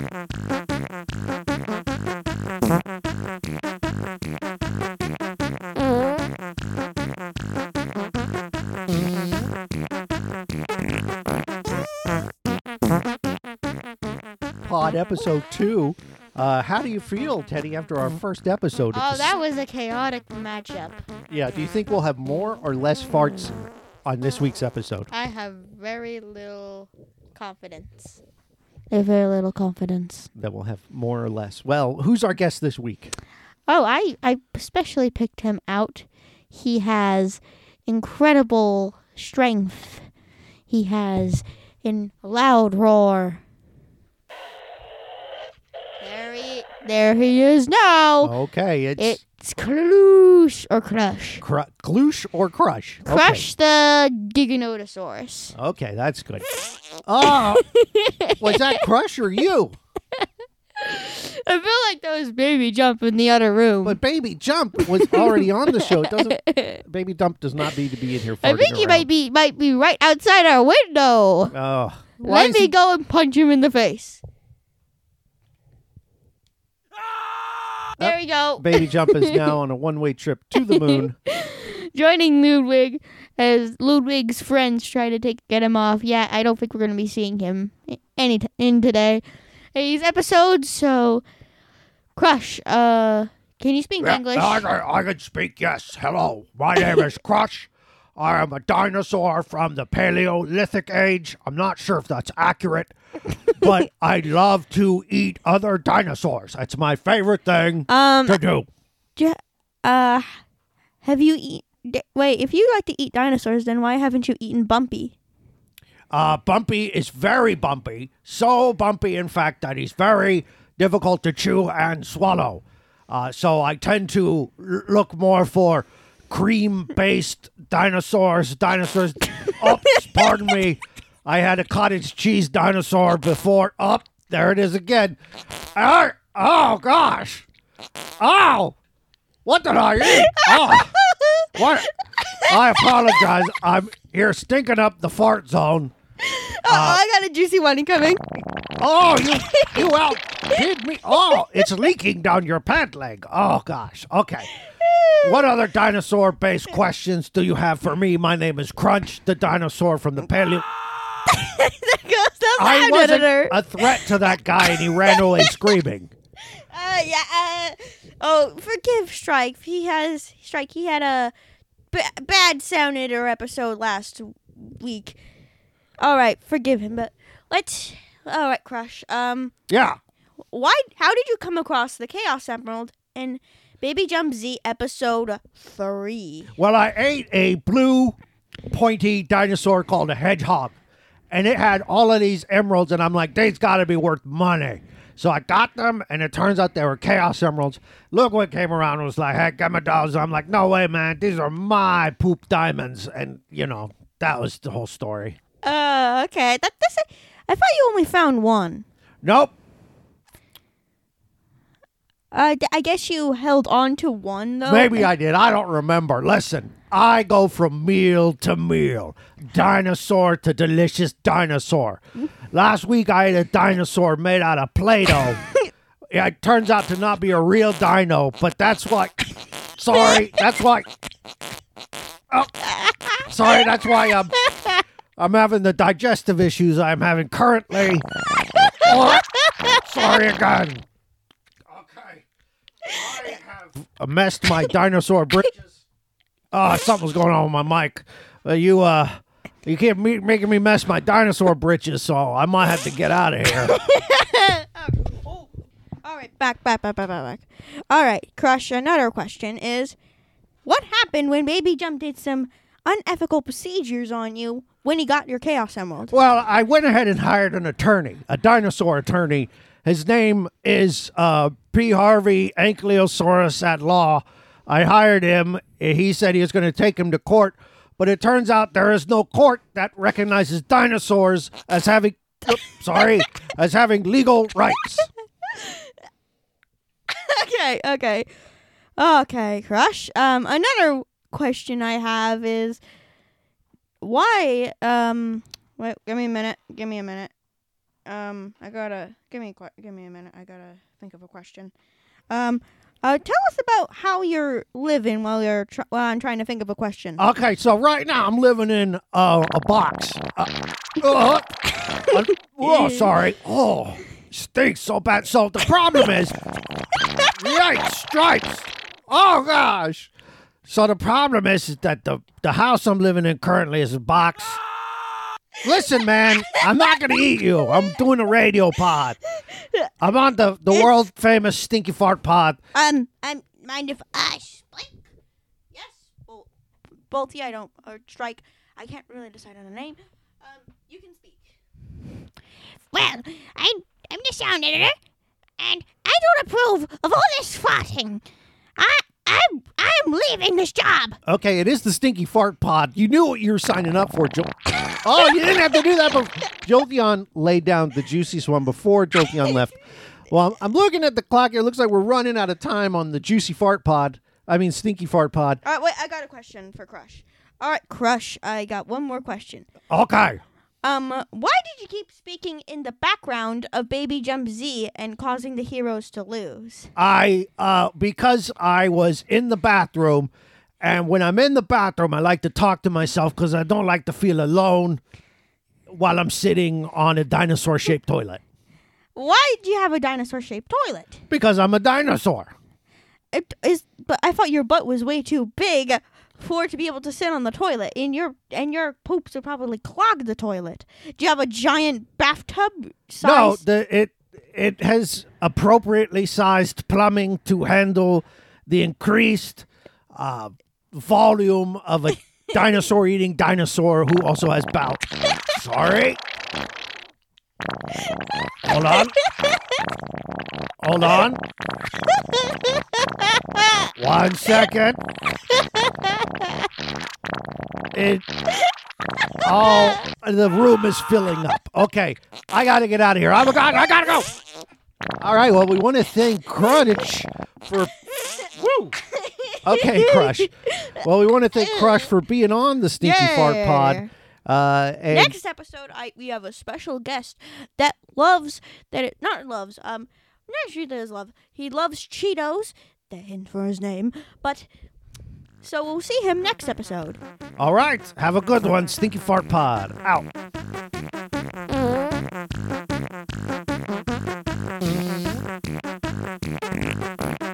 Pod episode two. Uh, how do you feel, Teddy, after our first episode? Oh, that was a chaotic matchup. Yeah, do you think we'll have more or less farts on this week's episode? I have very little confidence. I have very little confidence. That we'll have more or less. Well, who's our guest this week? Oh, I, I especially picked him out. He has incredible strength. He has a loud roar. There he, there he is now. Okay, it's It's Clush or Crush. cru- Kloosh or Crush. Okay. Crush the Giganotosaurus. Okay, that's good. Oh, was that Crush or you? I feel like that was Baby Jump in the other room. But Baby Jump was already on the show. It doesn't. Baby Jump does not need to be in here. I think he around. might be might be right outside our window. Oh, Let me he- go and punch him in the face. Ah! There we go. Baby Jump is now on a one-way trip to the moon. Joining Ludwig as Ludwig's friends try to take get him off. Yeah, I don't think we're gonna be seeing him any t- in today. These episodes. So, Crush. Uh, can you speak English? I, can- I can speak, yes. Hello, my name is Crush. I am a dinosaur from the Paleolithic age. I'm not sure if that's accurate, but I love to eat other dinosaurs. It's my favorite thing Um, to do. uh, have you eat? D- Wait, if you like to eat dinosaurs, then why haven't you eaten Bumpy? Uh, Bumpy is very bumpy, so bumpy, in fact, that he's very difficult to chew and swallow. Uh, so I tend to l- look more for cream-based dinosaurs. Dinosaurs. Oops, pardon me. I had a cottage cheese dinosaur before. Up there it is again. Ah, oh gosh. Oh, what did I eat? Oh, what? I apologize. I'm here stinking up the fart zone. oh, I got a juicy one coming. Oh, you you outdid me. Oh, it's leaking down your pant leg. Oh gosh. Okay. What other dinosaur-based questions do you have for me? My name is Crunch, the dinosaur from the paleo. I wasn't a threat to that guy, and he ran away screaming. Uh, yeah. Uh, oh, forgive Strike. He has Strike. He had a b- bad sound editor episode last week. All right, forgive him. But let's. All right, Crush. Um, Yeah. why? How did you come across the Chaos Emerald in Baby Jump Z episode three? Well, I ate a blue, pointy dinosaur called a hedgehog, and it had all of these emeralds, and I'm like, they's got to be worth money. So I got them, and it turns out they were chaos emeralds. Look what came around and was like, hey, get my dollars. I'm like, no way, man. These are my poop diamonds. And, you know, that was the whole story. Uh, okay. That this. I thought you only found one. Nope. Uh, I guess you held on to one though. Maybe I did. I don't remember. Listen, I go from meal to meal, dinosaur to delicious dinosaur. Last week I ate a dinosaur made out of Play Doh. yeah, it turns out to not be a real dino, but that's why. Sorry, that's why. Oh, sorry, that's why I'm. I'm having the digestive issues I'm having currently. Oh, sorry again. I have messed my dinosaur bridges. Oh, something's going on with my mic. Uh, you uh, you keep me, making me mess my dinosaur britches, so I might have to get out of here. All right, back, back, back, back, back, back. All right, Crush. Another question is, what happened when Baby Jump did some unethical procedures on you when he got your Chaos Emerald? well, I went ahead and hired an attorney, a dinosaur attorney. His name is uh, P. Harvey Ankylosaurus at law. I hired him. He said he was going to take him to court, but it turns out there is no court that recognizes dinosaurs as having, oops, sorry, as having legal rights. okay, okay, okay, Crush. Um, another question I have is, why? Um, wait, give me a minute. Give me a minute. Um, I gotta give me a que- give me a minute. I gotta think of a question. Um, uh, tell us about how you're living while you're tr- while I'm trying to think of a question. Okay, so right now I'm living in uh, a box. Uh, uh, uh, oh, sorry. Oh, stinks so bad. So the problem is, yikes, stripes. Oh gosh. So the problem is, is that the the house I'm living in currently is a box. Listen, man, I'm not gonna eat you. I'm doing a radio pod. I'm on the the world famous stinky fart pod. Um, I'm mind if I speak? Yes. Well, both yeah, I don't or strike. I can't really decide on a name. Um, you can speak. Well, I, I'm the sound editor, and I don't approve of all this farting. I, I'm, I'm leaving this job. Okay, it is the stinky fart pod. You knew what you were signing up for, Joe. Oh, you didn't have to do that. But Jolteon laid down the juiciest one before Jolteon left. Well, I'm- looking at the clock. Here. It looks like we're running out of time on the juicy fart pod. I mean, stinky fart pod. All right, wait. I got a question for Crush. All right, Crush. I got one more question. Okay. Um, why did you keep speaking in the background of Baby Jump Z and causing the heroes to lose? I uh because I was in the bathroom and when I'm in the bathroom I like to talk to myself cuz I don't like to feel alone while I'm sitting on a dinosaur shaped toilet Why do you have a dinosaur-shaped toilet? because I'm a dinosaur. It is, but I thought your butt was way too big for it to be able to sit on the toilet. And your and your poops would probably clog the toilet. Do you have a giant bathtub size? No, the it it has appropriately sized plumbing to handle the increased uh, volume of a dinosaur eating dinosaur who also has bowel. Sorry. Hold on. Hold on. One second. It. Oh, the room is filling up. Okay, I gotta get out of here. I'm a. I gotta go. All right. Well, we want to thank Crunch for. okay, Crush. Well, we want to thank Crush for being on the Stinky Fart Pod. Uh, and Next episode, I we have a special guest that loves that it not loves. Um, not sure that is love. He loves Cheetos. The hint for his name, but so we'll see him next episode. all right, have a good one, Stinky Fart Pod. Out.